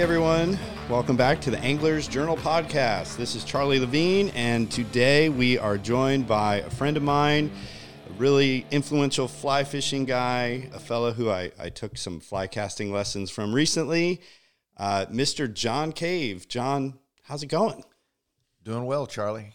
Hey everyone, welcome back to the Anglers Journal podcast. This is Charlie Levine, and today we are joined by a friend of mine, a really influential fly fishing guy, a fellow who I, I took some fly casting lessons from recently, uh, Mr. Jon Cave. Jon, how's it going? Doing well, Charlie.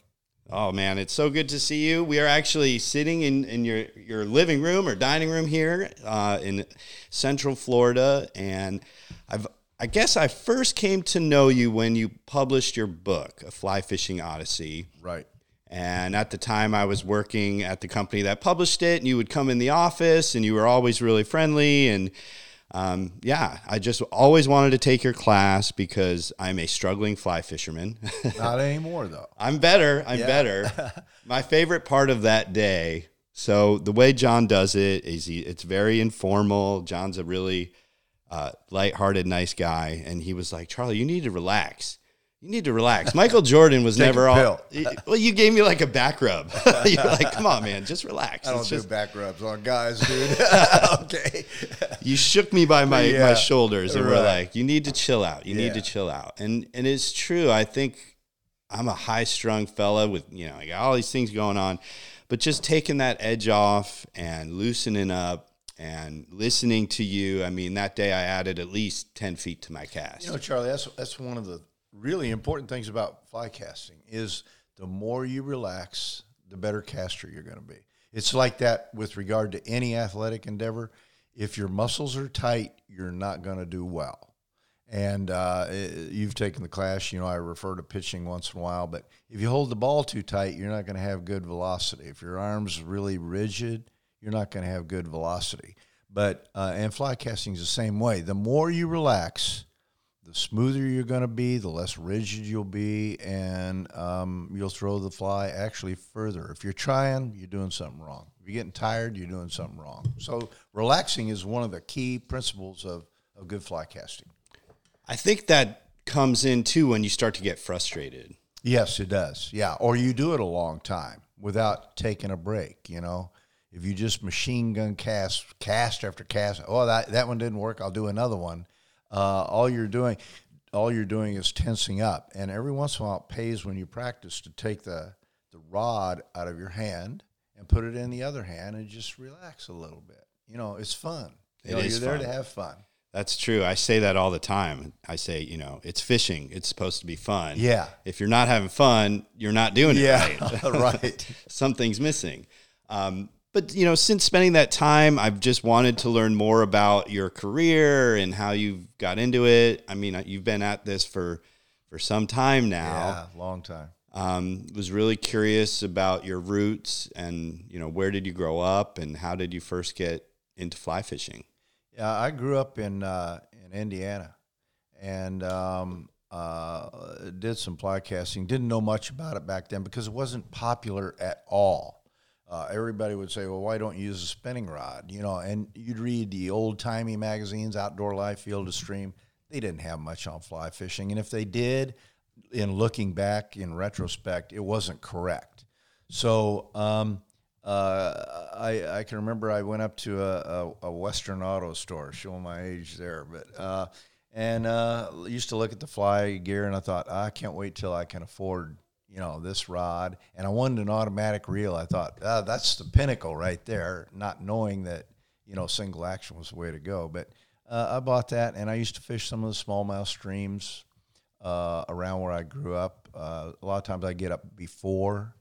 Oh man, it's so good to see you. We are actually sitting in, in your, your living room or dining room here uh, in Central Florida, and I've I guess I first came to know you when you published your book, A Fly Fishing Odyssey. Right. And at the time, I was working at the company that published it, and you would come in the office, and you were always really friendly. And um, yeah, I just always wanted to take your class because I'm a struggling fly fisherman. Not anymore, though. I'm better. I'm Yeah. better. My favorite part of that day. So the way Jon does it is he, it's very informal. Jon's a really uh, lighthearted, nice guy, and he was like, "Charlie, you need to relax. You need to relax." Michael Jordan was never all. Well, you gave me like a back rub. You're like, "Come on, man, just relax." I don't It's do just- back rubs on guys, dude. okay. you shook me by my, my shoulders and were like, "You need to chill out. You need to chill out." And and it's true. I think I'm a high strung fella with you know I got all these things going on, but just taking that edge off and loosening up and listening to you. I mean, that day I added at least ten feet to my cast. You know, Charlie, that's that's one of the really important things about fly casting is the more you relax, the better caster you're going to be. It's like that with regard to any athletic endeavor. If your muscles are tight, you're not going to do well. And uh, you've taken the class. You know, I refer to pitching once in a while, but if you hold the ball too tight, you're not going to have good velocity. If your arms really rigid, you're not going to have good velocity. But uh, and fly casting is the same way. The more you relax, the smoother you're going to be, the less rigid you'll be, and um, you'll throw the fly actually further. If you're trying, you're doing something wrong. If you're getting tired, you're doing something wrong. So relaxing is one of the key principles of, of good fly casting. I think that comes in too when you start to get frustrated. Yes, it does. Yeah, or you do it a long time without taking a break. You know, if you just machine gun cast, cast after cast. Oh, that that one didn't work. I'll do another one. Uh, all you're doing, all you're doing is tensing up, and every once in a while, it pays when you practice to take the the rod out of your hand and put it in the other hand and just relax a little bit. You know, it's fun. You It know, is you're there fun. to have fun. That's true. I say that all the time. I say, you know, it's fishing. It's supposed to be fun. Yeah. If you're not having fun, you're not doing it Yeah, right. right. Something's missing. Um, but you know, since spending that time, I've just wanted to learn more about your career and how you've got into it. I mean, you've been at this for for some time now. Yeah, long time. Um, was really curious about your roots and you know where did you grow up and how did you first get into fly fishing? Yeah, I grew up in uh, in Indiana, and um, uh, did some fly casting. Didn't know much about it back then because it wasn't popular at all. Uh, everybody would say, "Well, why don't you use a spinning rod?" You know, and you'd read the old timey magazines, Outdoor Life, Field & Stream. They didn't have much on fly fishing, and if they did, in looking back in retrospect, it wasn't correct. So um, uh, I, I can remember I went up to a, a, a Western auto store, showing my age there, but uh, and uh, used to look at the fly gear, and I thought I can't wait till I can afford you know this rod, and I wanted an automatic reel. I thought ah, that's the pinnacle right there, not knowing that you know single action was the way to go. But uh, I bought that, and I used to fish some of the smallmouth streams uh, around where I grew up. Uh, a lot of times I get up before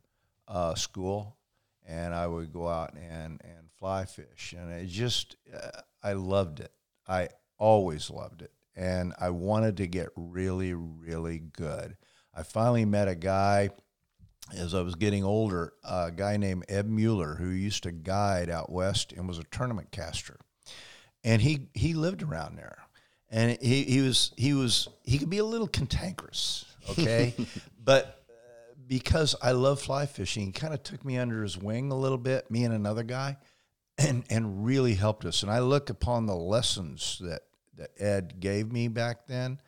uh, school, and I would go out and and fly fish, and it just uh, I loved it. I always loved it, and I wanted to get really really good. I finally met a guy as I was getting older, a guy named Ed Mueller who used to guide out west and was a tournament caster, and he he lived around there, and he he was he was he could be a little cantankerous, okay, but uh, because I love fly fishing, he kind of took me under his wing a little bit, me and another guy, and and really helped us. And I look upon the lessons that that Ed gave me back then.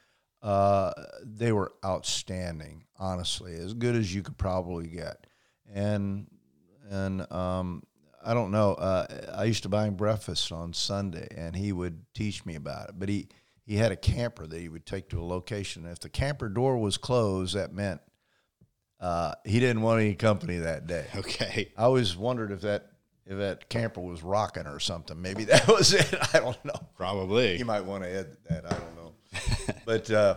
Uh, they were outstanding, honestly, as good as you could probably get. And and um, I don't know. Uh, I used to buy him breakfast on Sunday, and he would teach me about it. But he he had a camper that he would take to a location. If the camper door was closed, that meant uh, he didn't want any company that day. Okay. I always wondered if that if that camper was rocking or something. Maybe that was it. I don't know. Probably. You might want to add that. I don't know. But uh,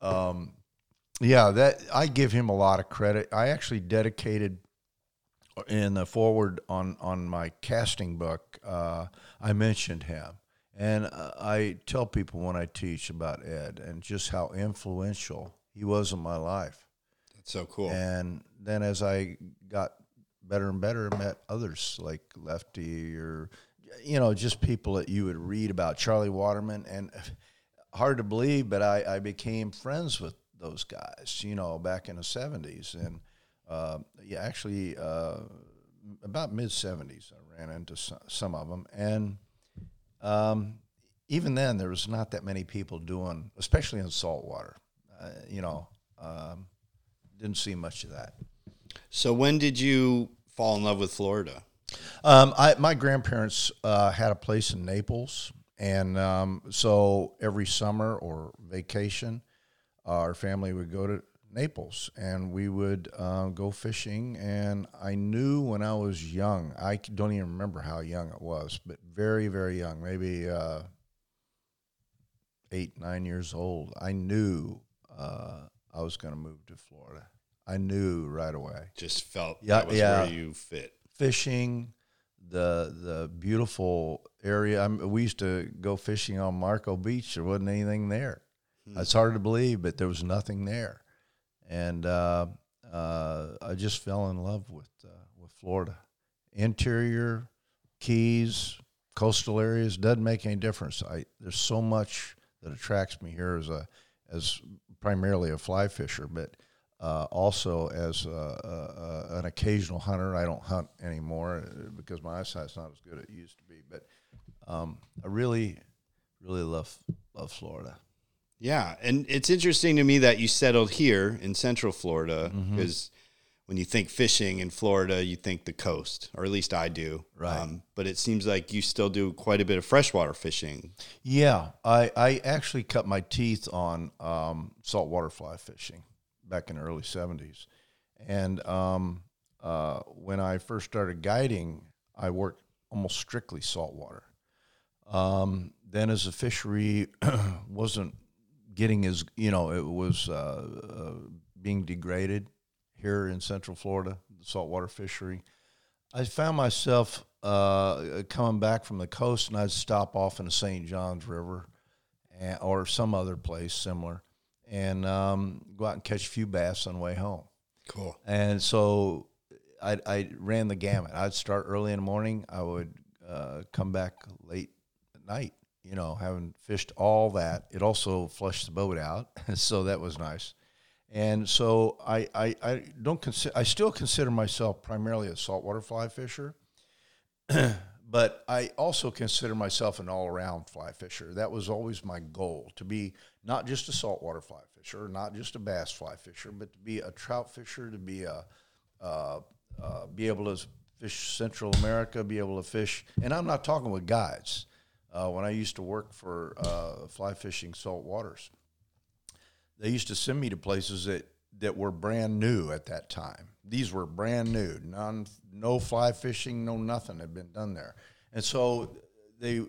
um, yeah, that I give him a lot of credit. I actually dedicated in the forward on on my casting book. Uh, I mentioned him, and uh, I tell people when I teach about Ed and just how influential he was in my life. That's so cool. And then as I got better and better, met others like Lefty or, you know, just people that you would read about, Charlie Waterman. And hard to believe, but I, I became friends with those guys, you know, back in the 70s. And uh, yeah, actually, uh, about mid 70s, I ran into some, some of them. And um, even then, there was not that many people doing, especially in saltwater. Uh, you know, um, didn't see much of that. So when did you fall in love with Florida? Um, I, my grandparents uh, had a place in Naples, and um, so every summer or vacation, our family would go to Naples, and we would uh, go fishing. And I knew when I was young, I don't even remember how young it was, but very, very young, maybe uh, eight, nine years old. I knew uh, I was going to move to Florida. I knew right away. Just felt Yeah, that was yeah. where you fit. Fishing, the the beautiful area. I mean, we used to go fishing on Marco Beach. There wasn't anything there. It's hard to believe, but there was nothing there, and uh, uh, I just fell in love with uh, with Florida. Interior, Keys, coastal areas doesn't make any difference. I there's so much that attracts me here as a as primarily a fly fisher, but uh, also as a, a, a, an occasional hunter. I don't hunt anymore uh, because my eyesight's not as good as it used to be. But um, I really, really love love Florida. Yeah, and it's interesting to me that you settled here in Central Florida Mm-hmm. because when you think fishing in Florida, you think the coast, or at least I do. Um, Right. but it seems like you still do quite a bit of freshwater fishing. Yeah, I, I actually cut my teeth on um, saltwater fly fishing back in the early 70s. And um, uh, when I first started guiding, I worked almost strictly saltwater. Um, then, as the fishery wasn't getting as, you know, it was uh, uh, being degraded here in Central Florida, the saltwater fishery. I found myself uh, coming back from the coast, and I'd stop off in the St. Johns River and, or some other place similar, and um, go out and catch a few bass on the way home. Cool. And so I, I ran the gamut. I'd start early in the morning. I would uh, come back late night. You know, having fished all that, it also flushed the boat out, so that was nice. And so I, I, I don't consider. I still consider myself primarily a saltwater fly fisher, but I also consider myself an all-around fly fisher. That was always my goal to be not just a saltwater fly fisher, not just a bass fly fisher, but to be a trout fisher, to be a uh, uh, be able to fish Central America, be able to fish. And I'm not talking with guides. Uh, when I used to work for uh, fly fishing salt waters, they used to send me to places that, that were brand new at that time. These were brand new, none, no fly fishing, no nothing had been done there. And so they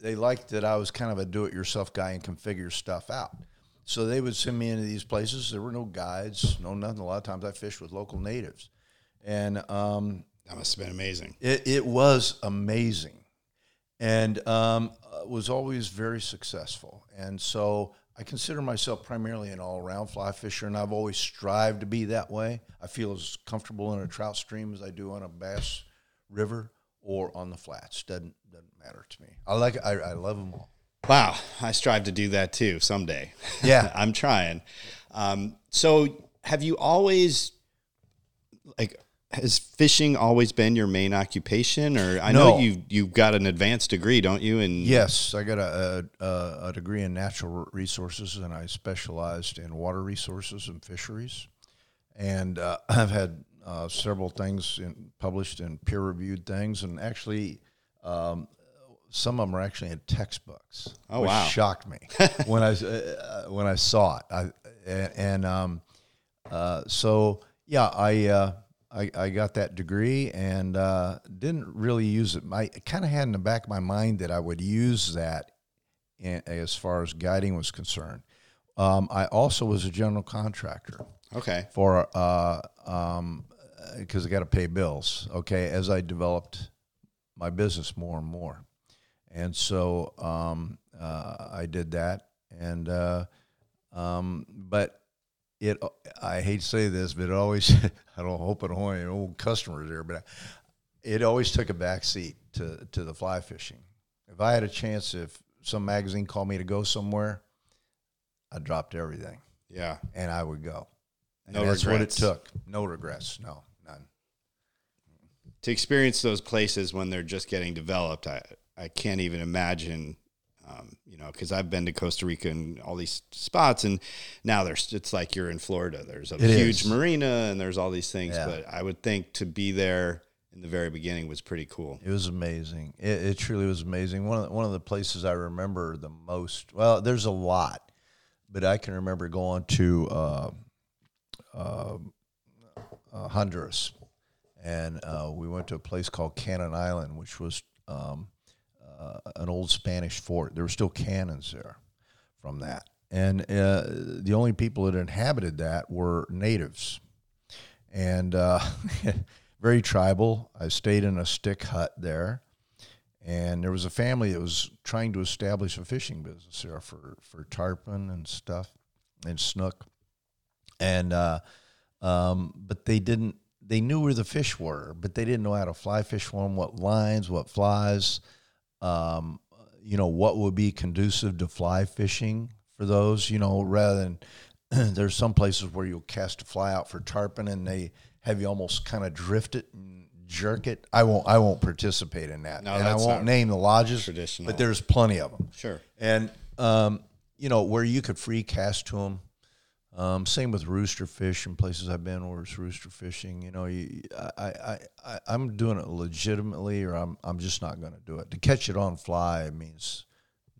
they liked that I was kind of a do-it-yourself guy and can figure stuff out. So they would send me into these places. There were no guides, no nothing. A lot of times I fished with local natives, and um, That must have been amazing. it, it was amazing, and um, uh, was always very successful. And so I consider myself primarily an all-around fly fisher, and I've always strived to be that way. I feel as comfortable in a trout stream as I do on a bass river or on the flats. Doesn't doesn't matter to me. I like I, I love them all. Wow, I strive to do that too someday. Yeah. I'm trying. Um, so, have you always like has fishing always been your main occupation, or I know you you've got an advanced degree, don't you? And Yes, I got a, a, a degree in natural resources, and I specialized in water resources and fisheries. And uh, I've had uh, several things in, published in peer-reviewed things, and actually, um, some of them are actually in textbooks. Oh, wow. Shocked me when I uh, when I saw it. I, and and um, uh, so yeah, I, uh, I I got that degree and uh, didn't really use it. I kind of had in the back of my mind that I would use that in, as far as guiding was concerned. Um, I also was a general contractor Okay. for uh um because I got to pay bills. Okay, as I developed my business more and more, and so um uh, I did that, and uh, um but it I hate to say this, but it always I don't hope I don't any old customers there, but it always took a back seat to to the fly fishing. If I had a chance, if some magazine called me to go somewhere, I dropped everything Yeah. and I would go. And No that's regrets. what it took. No regrets. No, none. To experience those places when they're just getting developed, I I can't even imagine. Um, you know, because I've been to Costa Rica and all these spots, and now there's it's like you're in Florida. There's a It huge is. marina, and there's all these things. Yeah. But I would think to be there in the very beginning was pretty cool. It was amazing. It, it truly was amazing. One of the, one of the places I remember the most. Well, there's a lot, but I can remember going to uh, uh, uh, Honduras, and uh, we went to a place called Cannon Island, which was um, uh, an old Spanish fort. There were still cannons there from that, and uh, the only people that inhabited that were natives, and uh, very tribal. I stayed in a stick hut there, and there was a family that was trying to establish a fishing business there for for tarpon and stuff and snook, and uh, um, but they didn't. They knew where the fish were, but they didn't know how to fly fish for them. What lines, what flies, um, you know, what would be conducive to fly fishing for those. You know, rather than there's some places where you'll cast a fly out for tarpon and they have you almost kind of drift it and jerk it. I won't. I won't participate in that, No, and I won't name the lodges. but there's plenty of them. Sure. And um, you know where you could free cast to them. Um, same with rooster fish and places I've been where it's rooster fishing. You know, you, I, I, I, I'm doing it legitimately, or I'm, I'm just not going to do it. To catch it on fly means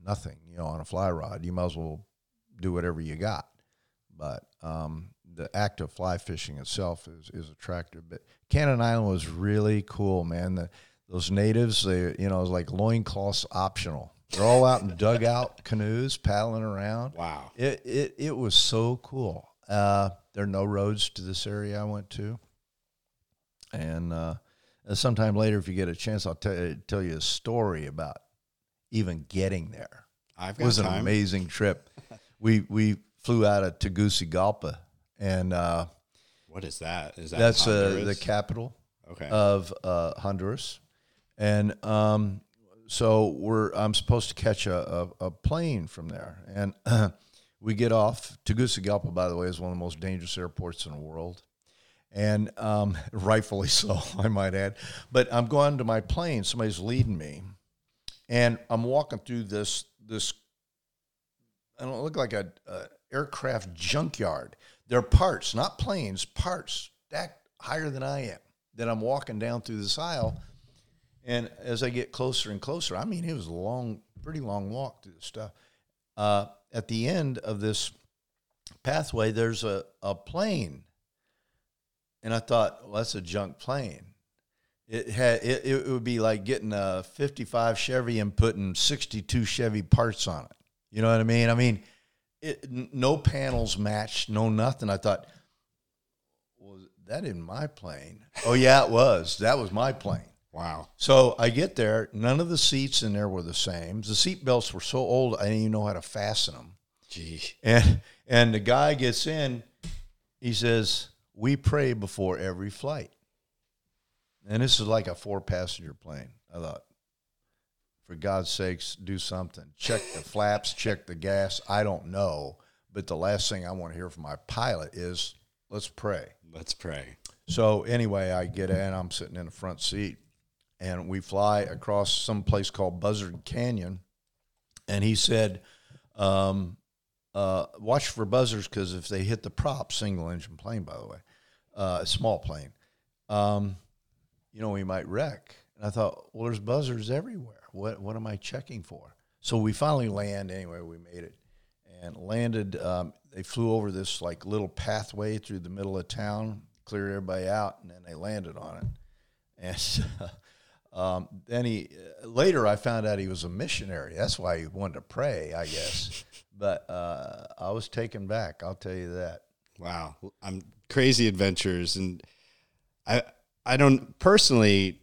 nothing. You know, on a fly rod, you might as well do whatever you got. But um, the act of fly fishing itself is, is attractive. But Cannon Island was really cool, man. The, those natives, they, you know, it was like loincloths optional. They're all out in dugout canoes paddling around. Wow. It it, it was so cool. Uh, there are no roads to this area I went to, and uh, sometime later, if you get a chance, I'll tell tell you a story about even getting there. I've It got was an amazing trip. we we flew out of Tegucigalpa, and uh, What is that? Is that that's uh, the capital okay? of uh, Honduras, and um, so we're I'm supposed to catch a, a, a plane from there, and we get off. Tegucigalpa, by the way, is one of the most dangerous airports in the world, and um, rightfully so, I might add. But I'm going to my plane. Somebody's leading me, and I'm walking through this this. I don't look like a, a aircraft junkyard. They're parts, not planes, parts stacked higher than I am. That I'm walking down through this aisle, and as I get closer and closer, I mean, it was a long, pretty long walk through this stuff. Uh, at the end of this pathway, there's a, a plane, and I thought, well, that's a junk plane. It had it, it would be like getting a 55 Chevy and putting 62 Chevy parts on it. You know what I mean? I mean, it, no panels matched, no nothing. I thought, was that in my plane? Oh yeah, it was. That was my plane. Wow. So I get there. None of the seats in there were the same. The seat belts were so old, I didn't even know how to fasten them. Gee. And and the guy gets in. He says, "We pray before every flight." And this is like a four-passenger plane. I thought, for God's sakes, do something. Check the flaps. Check the gas. I don't know, but the last thing I want to hear from my pilot is, "Let's pray." Let's pray. So anyway, I get in. I'm sitting in the front seat, and we fly across some place called Buzzard Canyon. And he said, um, uh, "Watch for buzzards because if they hit the prop, single engine plane, by the way, uh, a small plane, um, you know, we might wreck." And I thought, "Well, there's buzzards everywhere. what what am I checking for? So we finally land anyway. We made it and landed. Um, they flew over this like little pathway through the middle of town, cleared everybody out, and then they landed on it. And um, then he later I found out he was a missionary. That's why he wanted to pray, I guess. but uh, I was taken back. I'll tell you that. Wow, I'm crazy adventures, and I I don't personally.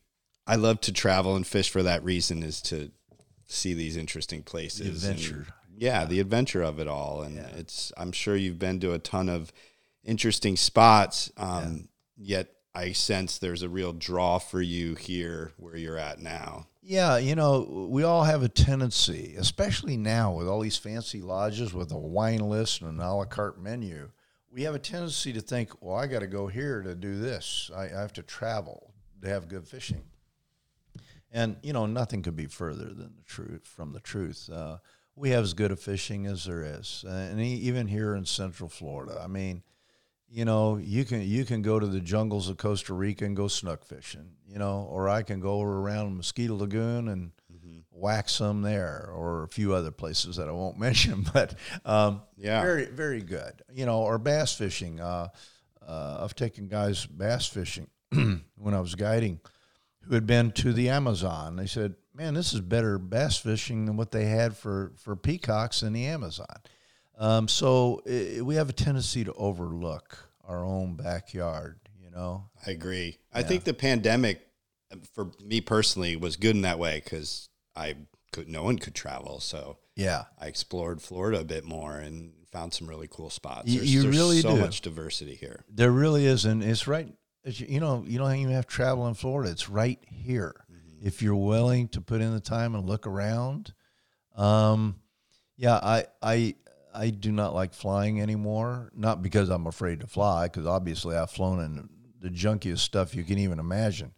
I love to travel and fish for that reason, is to see these interesting places. The adventure. And, yeah, yeah, the adventure of it all, and Yeah. it's. I'm sure you've been to a ton of interesting spots. Um, Yet I sense there's a real draw for you here where you're at now. Yeah, you know, we all have a tendency, especially now with all these fancy lodges with a wine list and an a la carte menu. We have a tendency to think, well, I got to go here to do this. I, I have to travel to have good fishing. And you know, nothing could be further than the truth from the truth. Uh, we have as good a fishing as there is, and even here in Central Florida. I mean, you know, you can you can go to the jungles of Costa Rica and go snook fishing, you know, or I can go around Mosquito Lagoon and whack some there, or a few other places that I won't mention, but um, Yeah. very very good, you know, or bass fishing. Uh, uh, I've taken guys bass fishing when I was guiding who had been to the Amazon. They said, "Man, this is better bass fishing than what they had for for peacocks in the Amazon." Um, so i we have a tendency to overlook our own backyard. You know, I agree. I think the pandemic, uh, for me personally, was good in that way because I could. No one could travel, so yeah, I explored Florida a bit more and found some really cool spots. You- There's, you there's really so do. much diversity here. there really is, and it's right. as You you know, you don't even have to travel in Florida. It's right here. If you're willing to put in the time and look around, um, yeah, I I I do not like flying anymore. Not because I'm afraid to fly, because obviously I've flown in the junkiest stuff you can even imagine.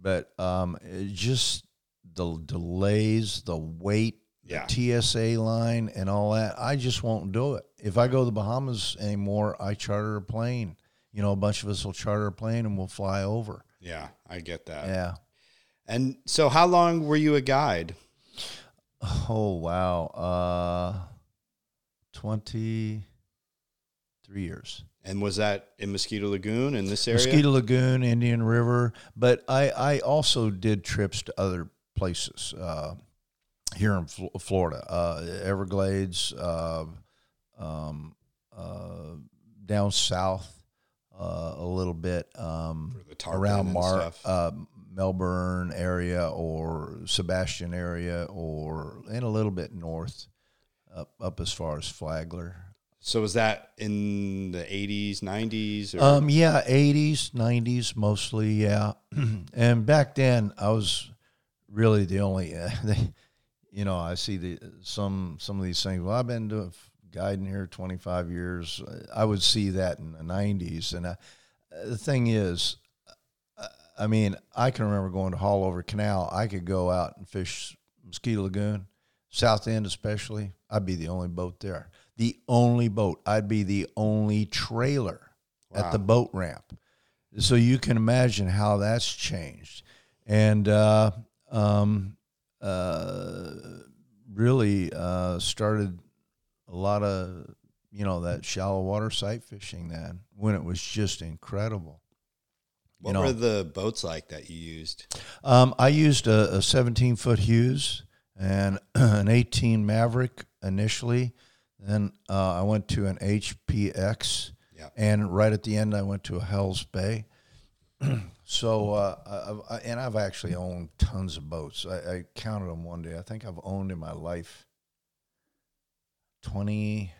But um, just the delays, the wait, Yeah. the TSA line, and all that. I just won't do it. If I go to the Bahamas anymore, I charter a plane. You know, a bunch of us will charter a plane and we'll fly over. Yeah, I get that. Yeah. And so, how long were you a guide? Oh wow. Uh, twenty three years. And was that in Mosquito Lagoon in this area? Mosquito Lagoon, Indian River, but I, I also did trips to other places uh, here in Fl- Florida, uh, Everglades, uh, um, uh, down south uh, a little bit, um, around Mar- uh, Melbourne area or Sebastian area, or and a little bit north, up up as far as Flagler. So was that in the 80s, 90s? Um, yeah, eighties, nineties, mostly. Yeah, and back then I was really the only. Uh, they, you know, I see the some some of these things. Well, I've been doing guiding here twenty five years. I would see that in the nineties, and uh, the thing is, uh, I mean, I can remember going to Haulover Canal. I could go out and fish Mosquito Lagoon, South End especially. I'd be the only boat there. The only boat. I'd be the only trailer at the boat ramp. So you can imagine how that's changed, and uh, um, uh, really uh, started a lot of you know that shallow water sight fishing then when it was just incredible. what know- were the boats like that you used? Um, I used a, a 17 foot Hewes and an 18 Maverick initially. Then uh, I went to an HPX, Yeah. and right at the end I went to a Hell's Bay. so, uh, I, I, and I've actually owned tons of boats. I, I counted them one day. I think I've owned in my life 20,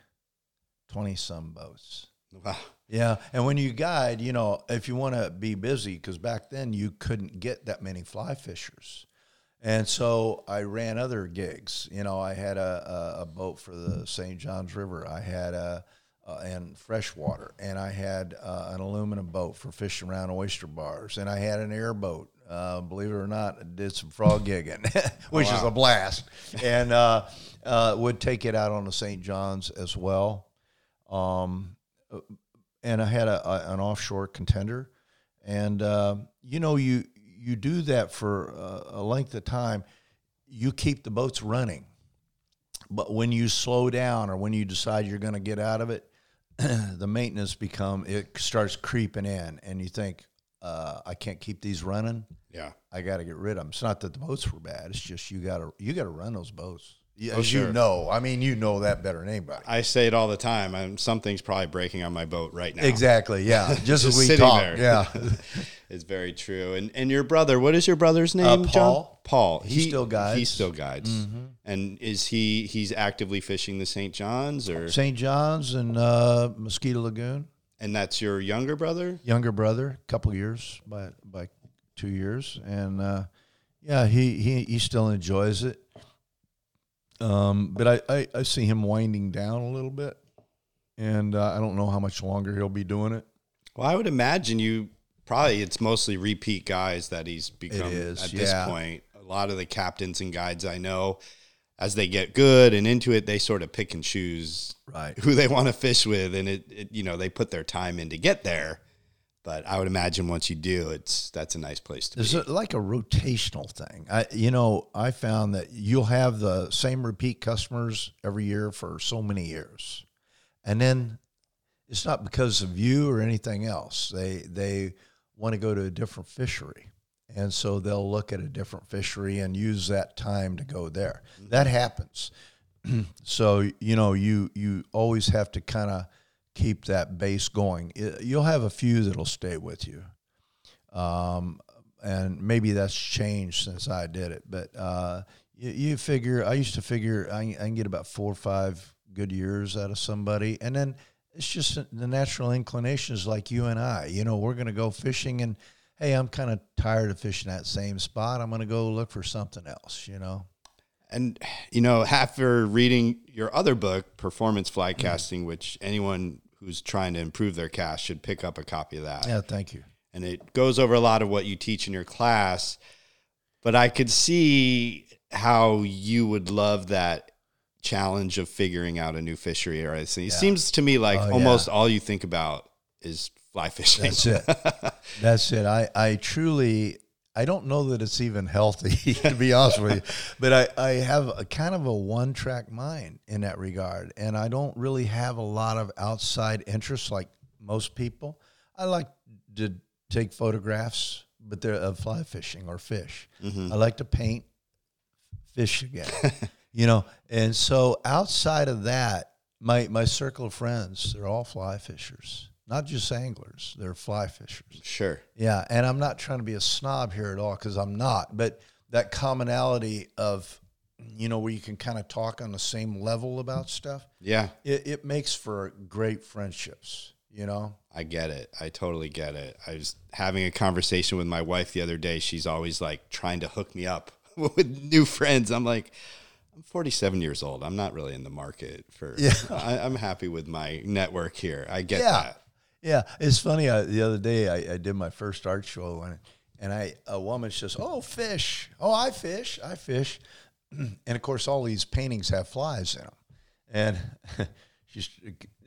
20 some boats. Wow. Yeah, and when you guide, you know, if you want to be busy, because back then you couldn't get that many fly fishers, and so I ran other gigs. You know, I had a, a, a boat for the St. Johns River. I had a uh, and freshwater, and I had uh, an aluminum boat for fishing around oyster bars, and I had an airboat. Uh, believe it or not, I did some frog gigging, which is wow. a blast, and uh, uh, would take it out on the St. Johns as well. Um, and I had a, a an offshore contender, and uh, you know you you do that for a, a length of time. you keep the boats running. But when you slow down or when you decide you're going to get out of it, the maintenance become it starts creeping in, and you think, uh, I can't keep these running. Yeah. I got to get rid of them. It's not that the boats were bad. It's just you got to you got to run those boats. Yeah, Oh, As sure. you know, I mean, you know that better than anybody. I say it all the time. I'm, something's probably breaking on my boat right now. Exactly. Yeah. Just, as Just we talk. there. Yeah. It's very true. And and your brother, what is your brother's name? Uh, John? Paul. Paul. He still guides. Mm-hmm. He still guides. And is he he's actively fishing the St. John's or St. John's and uh, Mosquito Lagoon. and that's your younger brother? Younger brother, a couple years by by two years, and uh, yeah, he, he he still enjoys it. Um, but I, I I see him winding down a little bit, and uh, I don't know how much longer he'll be doing it. Well, I would imagine you probably it's mostly repeat guys that he's become is, at this point. A lot of the captains and guides I know, as they get good and into it, they sort of pick and choose Right. who they want to fish with, and it, it you know they put their time in to get there. But I would imagine once you do, it's that's a nice place to It's be. a, like a rotational thing. I, you know, I found that you'll have the same repeat customers every year for so many years, and then it's not because of you or anything else. They they want to go to a different fishery, and so they'll look at a different fishery and use that time to go there. Mm-hmm. That happens. so you know, you you always have to kind of keep that base going. It- You'll have a few that'll stay with you um, and maybe that's changed since I did it. But uh, you, you figure I used to figure I, I can get about four or five good years out of somebody, and then it's just the natural inclinations like you and I. You know, we're going to go fishing, and hey, I'm kind of tired of fishing that same spot. I'm going to go look for something else. You know. And you know, after reading your other book, Performance Fly mm-hmm. Casting, which anyone who's trying to improve their cast should pick up a copy of that. Yeah. Thank you. and it goes over a lot of what you teach in your class. But I could see how you would love that challenge of figuring out a new fishery. Or anything. it seems to me like Oh, yeah. almost all you think about is fly fishing. That's it. That's it. I, I truly, I don't know that it's even healthy, to be honest with you, but I, I have a kind of a one track mind in that regard. And I don't really have a lot of outside interests like most people. I like to take photographs, but they're of fly fishing or fish. Mm-hmm. I like to paint fish again, you know. And so outside of that, my, my circle of friends, they're all fly fishers not just anglers, they're fly fishers. sure. Yeah, and I'm not trying to be a snob here at all because I'm not, but that commonality of, you know, where you can kind of talk on the same level about stuff, Yeah, it, it makes for great friendships, you know? I get it. I totally get it. I was having a conversation with my wife the other day. She's always like trying to hook me up with new friends. I'm like, I'm 47 years old. I'm not really in the market for. Yeah. I, I'm happy with my network here. I get Yeah. that. Yeah, it's funny. I, the other day, I, I did my first art show, and and I a woman says, "Oh, fish! Oh, I fish! I fish!" And of course, all these paintings have flies in them, and she's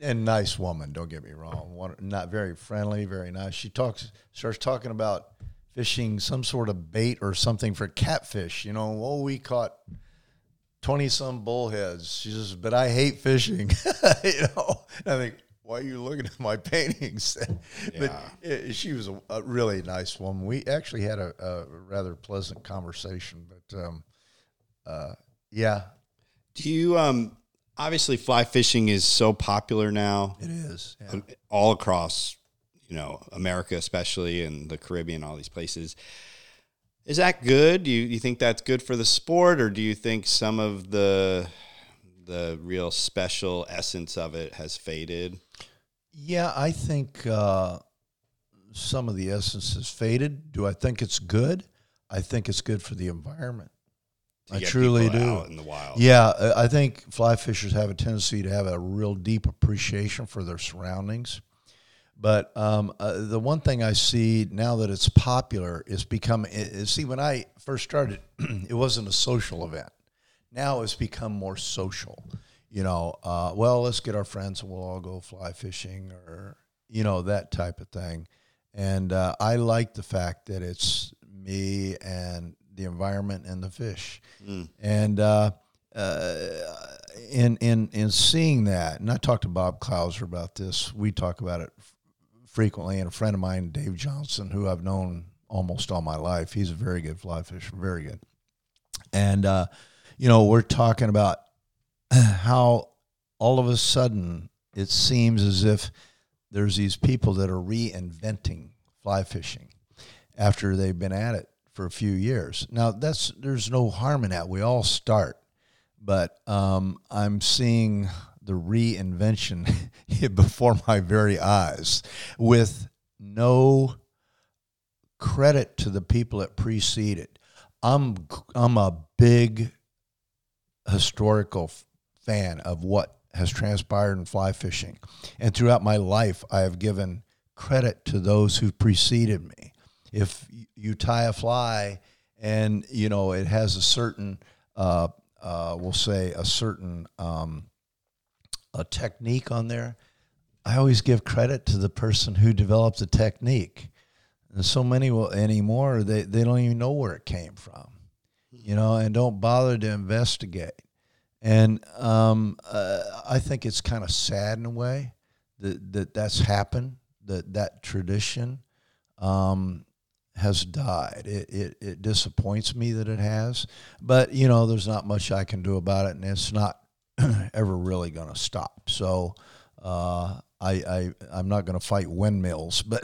a nice woman. Don't get me wrong. Not very friendly, very nice. She talks, starts talking about fishing some sort of bait or something for catfish. You know, oh, we caught 20 some bullheads. She says, but I hate fishing. you know, and I think, why are you looking at my paintings? but it, she was a, a really nice woman. We actually had a, a rather pleasant conversation, but um, uh, yeah, Do you um obviously fly fishing is so popular now it is. Yeah. all across, you know, America especially and the Caribbean, all these places. Is that good? Do you, you think that's good for the sport or do you think some of the the real special essence of it has faded? Yeah, I think uh, some of the essence has faded. Do I think it's good? I think it's good for the environment. I truly do. in the wild. Yeah, I think fly fishers have a tendency to have a real deep appreciation for their surroundings. But um, uh, the one thing I see now that it's popular is become. i- i- see, when I first started, it wasn't a social event. Now it's become more social. You know, uh, well, let's get our friends and we'll all go fly fishing, or you know that type of thing. And uh, I like the fact that it's me and the environment and the fish. Mm. And uh, uh, in in in seeing that, and I talked to Bob Clouser about this. We talk about it f- frequently, and a friend of mine, Dave Johnson, who I've known almost all my life, he's a very good fly fisher, very good. And uh, you know, we're talking about how all of a sudden it seems as if there's these people that are reinventing fly fishing after they've been at it for a few years. Now that's there's no harm in that. We all start, but um, I'm seeing the reinvention before my very eyes with no credit to the people that preceded. I'm I'm a big historical fan of what has transpired in fly fishing, and throughout my life, I have given credit to those who preceded me. If you tie a fly and you know it has a certain uh, uh, we'll say a certain um, a technique on there i always give credit to the person who developed the technique. And so many will anymore they, they don't even know where it came from. You know and don't bother to investigate and um, uh, i think it's kind of sad in a way that, that that's happened that that tradition um, has died. It, it, it disappoints me that it has, but you know, there's not much I can do about it, and it's not ever really going to stop. So uh, I, I I'm not going to fight windmills, but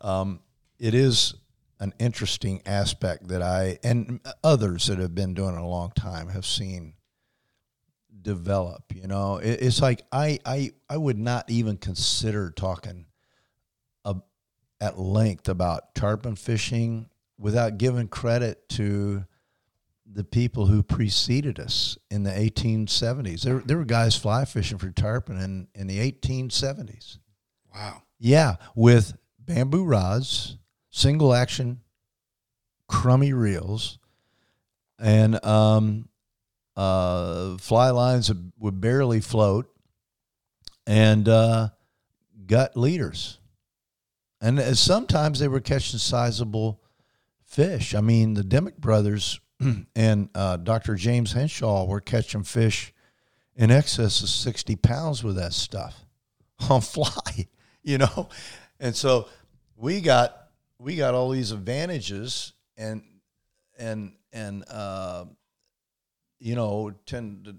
um, it is an interesting aspect that I and others that have been doing it a long time have seen develop. You know, it, it's like I I I would not even consider talking a, at length about tarpon fishing without giving credit to the people who preceded us in the 1870s. There, there were guys fly fishing for tarpon in, in the 1870s. Wow. Yeah, with bamboo rods, single action crummy reels, and um, uh, fly lines would barely float, and uh, gut leaders. And uh, sometimes they were catching sizable fish. I mean, the Dimock brothers and uh, Dr. James Henshall were catching fish in excess of 60 pounds with that stuff on fly, you know? And so we got we got all these advantages and and and uh, you know tend to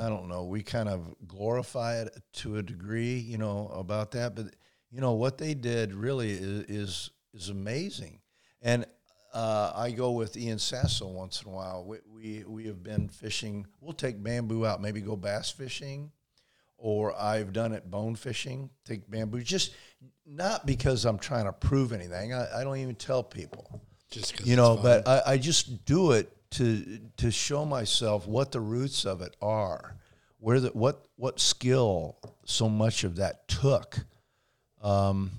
I don't know we kind of glorify it to a degree you know about that but you know what they did really is is, is amazing. And uh, I go with Ian Sasso once in a while. We, we we have been fishing. We'll take bamboo out, maybe go bass fishing, or I've done it bone fishing. Take bamboo, just not because I'm trying to prove anything. I, I don't even tell people. Just you know, but I, I just do it to to show myself what the roots of it are, where the what what skill so much of that took um,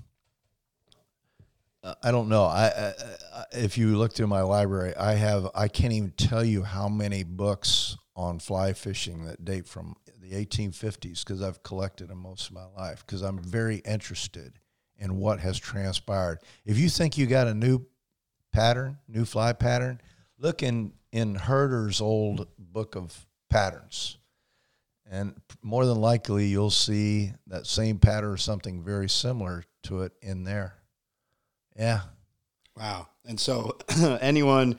I don't know. I, I, if you look through my library, I have I can't even tell you how many books on fly fishing that date from the 1850s because I've collected them most of my life because I'm very interested in what has transpired. If you think you got a new pattern, new fly pattern, look in in Herder's old book of patterns and more than likely you'll see that same pattern or something very similar to it in there. Yeah. Wow. And so anyone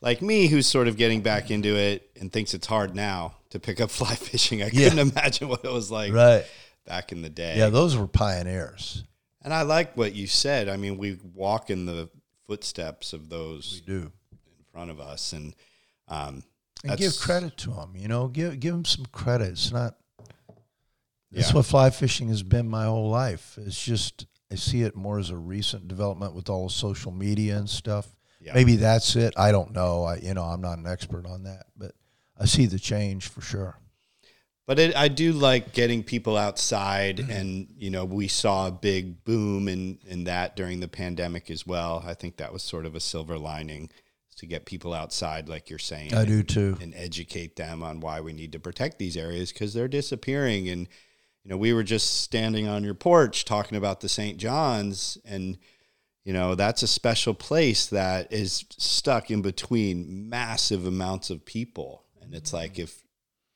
like me who's sort of getting back into it and thinks it's hard now to pick up fly fishing, I couldn't imagine what it was like right. back in the day. Yeah, those were pioneers. And I like what you said. I mean, we walk in the footsteps of those we do in front of us and um, and give credit to them. You know, give give them some credit. It's not. That's yeah. what fly fishing has been my whole life. It's just I see it more as a recent development with all the social media and stuff. Yeah. Maybe that's it. I don't know. I you know I'm not an expert on that, but I see the change for sure. But it, I do like getting people outside, mm-hmm. and you know we saw a big boom in in that during the pandemic as well. I think that was sort of a silver lining to get people outside, like you're saying. I and, do too, and educate them on why we need to protect these areas because they're disappearing. And you know, we were just standing on your porch talking about the St. John's, and you know, that's a special place that is stuck in between massive amounts of people. And it's mm-hmm. like if,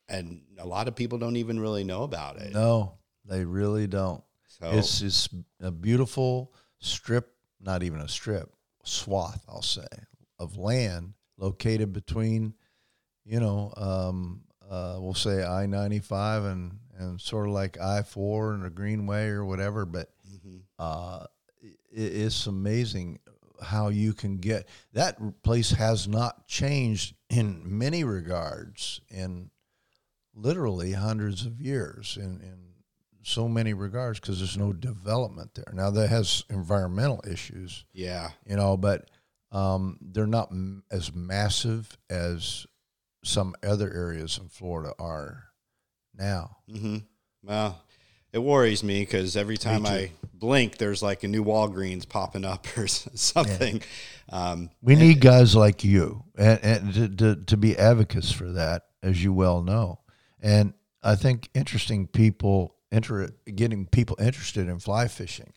and a lot of people don't even really know about it. No, they really don't. So It's it's a beautiful strip, not even a strip, swath, I'll say, of land located between, you know, um, uh, we'll say I ninety five and and sort of like I four and a Greenway or whatever. But Mhm. uh, it, it's amazing how you can get that place has not changed in many regards in literally hundreds of years in, in so many regards because there's no development there. Now that has environmental issues, yeah. you know, but um, they're not m- as massive as some other areas in Florida are now. hmm Well, it worries me because every time. I blink, there's like a new Walgreens popping up or something. Um, We need guys like you and, and to, to, to be advocates for that, as you well know. And I think interesting people, inter, getting people interested in fly fishing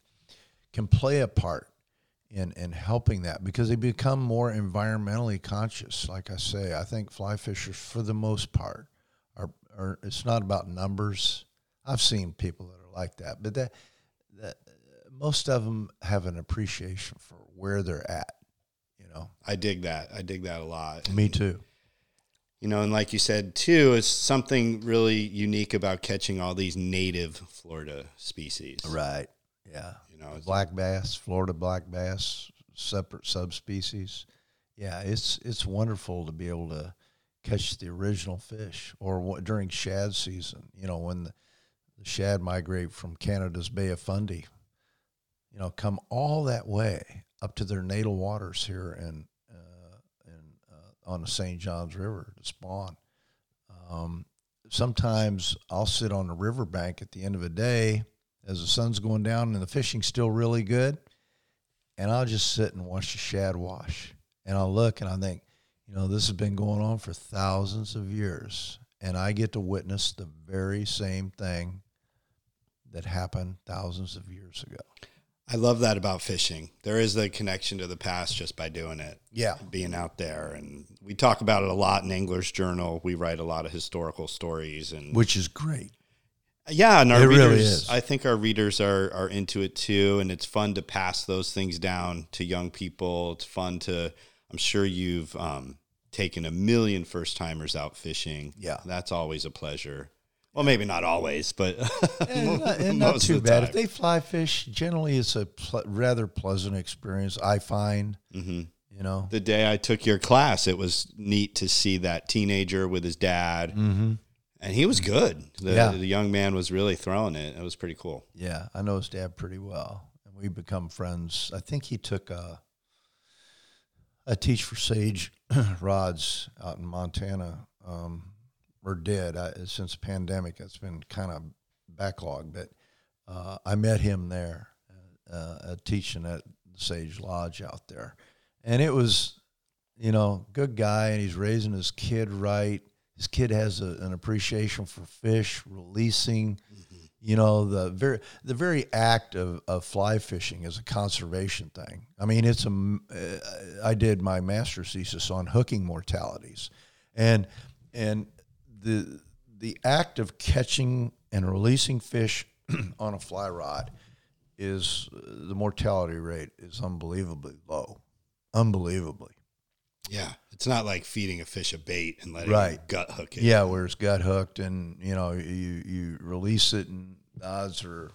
can play a part in, in helping that because they become more environmentally conscious. Like I say, I think fly fishers, for the most part, are, are it's not about numbers. I've seen people that are like that, but that, that most of them have an appreciation for where they're at. You know, I dig that. I dig that a lot. me too. You know, and like you said too, it's something really unique about catching all these native Florida species. Right. Yeah. You know, Black bass, Florida black bass, separate subspecies. Yeah, it's it's wonderful to be able to catch the original fish, or wh- during shad season. You know, when the, the shad migrate from Canada's Bay of Fundy. You know, come all that way up to their natal waters here in uh, in uh, on the St. Johns River to spawn. Um, sometimes I'll sit on the riverbank at the end of a day as the sun's going down and the fishing's still really good, and I'll just sit and watch the shad wash. And I'll look and I think, you know, this has been going on for thousands of years, and I get to witness the very same thing that happened thousands of years ago. I love that about fishing. There is the connection to the past just by doing it. Yeah. being out there and we talk about it a lot in Angler's Journal. We write a lot of historical stories and Which is great. Yeah, and our It readers really is. I think our readers are are into it too and it's fun to pass those things down to young people. It's fun to I'm sure you've um, taken a million first timers out fishing. Yeah. That's always a pleasure. Well, maybe not always, but And not, and not too of the bad. time. If they fly fish, generally it's a ple- rather pleasant experience, I find. Mhm. You know? the day I took your class, it was neat to see that teenager with his dad. Mm-hmm. And he was good. The, Yeah. the young man was really throwing it. It was pretty cool. Yeah, I know his dad pretty well, and we become friends. I think he took a a teach for sage rods out in Montana, um, or did I, since the pandemic. It's been kind of backlog, but uh, I met him there, uh, uh, teaching at Sage Lodge out there, and it was, you know, good guy, and he's raising his kid right. His kid has a, an appreciation for fish, releasing you know the very the very act of, of fly fishing is a conservation thing. I mean it's a uh, i did my master's thesis on hooking mortalities. And and the the act of catching and releasing fish on a fly rod is uh, the mortality rate is unbelievably low. Unbelievably Yeah. It's not like feeding a fish a bait and letting Right. it gut hook it. Yeah, where it's gut hooked, and you know you you release it, and the odds are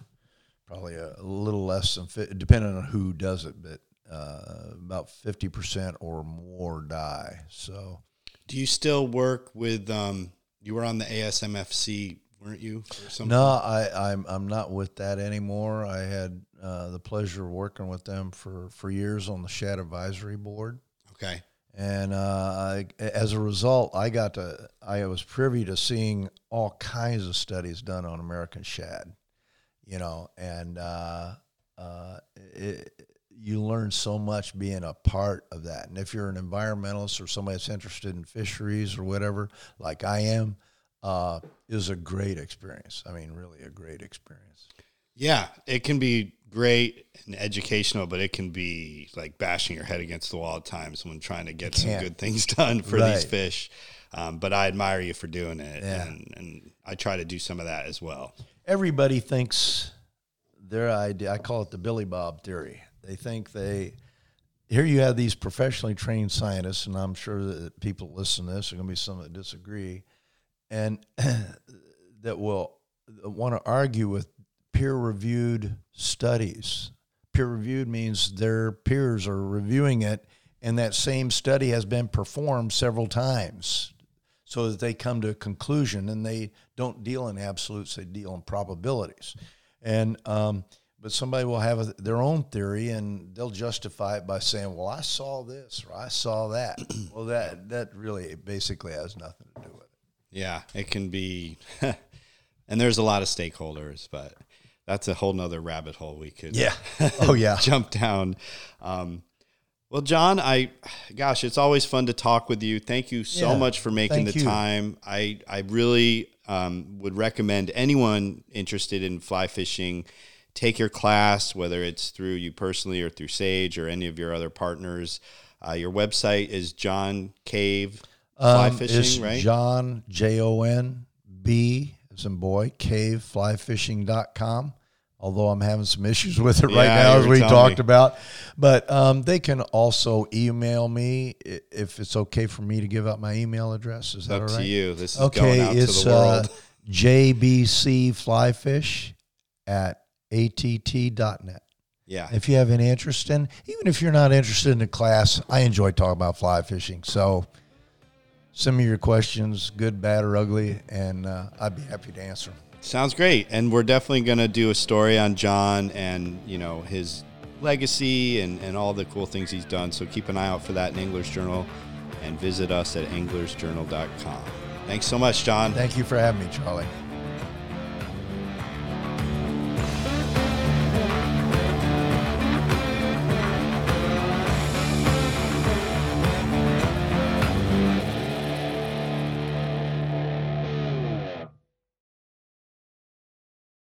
probably a, a little less than fi- depending on who does it, but uh, about fifty percent or more die. So Do you still work with, um, you were on the ASMFC, weren't you? Or no, I I'm I'm not with that anymore. I had uh, the pleasure of working with them for for years on the Shad Advisory Board. Okay. And uh, I, as a result, I got to I was privy to seeing all kinds of studies done on American shad, you know, and uh, uh, it, you learn so much being a part of that. And if you're an environmentalist or somebody that's interested in fisheries or whatever, like I am, uh, is a great experience. I mean, really a great experience. Yeah. It can be great and educational, but it can be like bashing your head against the wall at times when trying to get some good things done for Right. these fish. Um, but I admire you for doing it, Yeah. and, and I try to do some of that as well. everybody thinks their idea i call it the billy bob theory they think they here you have these professionally trained scientists and i'm sure that people listen to this are going to be some that disagree and that will want to argue with peer reviewed studies. Peer reviewed means their peers are reviewing it and that same study has been performed several times so that they come to a conclusion and they don't deal in absolutes they deal in probabilities. And um, but somebody will have a, their own theory and they'll justify it by saying well i saw this or i saw that. Well that that really basically has nothing to do with it. Yeah, it can be, and there's a lot of stakeholders, but that's a whole nother rabbit hole we could yeah oh yeah jump down. Um, well, Jon, I, gosh, it's always fun to talk with you. Thank you so Yeah, much for making the you. time. I, I really um, would recommend anyone interested in fly fishing take your class, whether it's through you personally or through Sage or any of your other partners. Uh, your website is Jon Cave Fly Um, Fishing, it's right? Jon J O N B as in boy caveflyfishing.com. Although I'm having some issues with it right Yeah, now, as we talked me. about. But um, they can also email me if it's okay for me to give out my email address. Is that Up all right? to you. This is Okay, going out it's to the world. uh, JBC Flyfish at att.net. yeah. If you have any interest in, even if you're not interested in the class, I enjoy talking about fly fishing. So send me your questions, good, bad, or ugly, and uh, I'd be happy to answer them. Sounds great. And we're definitely going to do a story on Jon and, you know, his legacy and, and all the cool things he's done. So keep an eye out for that in Anglers Journal and visit us at anglersjournal.com. Thanks so much, Jon. Thank you for having me, Charlie.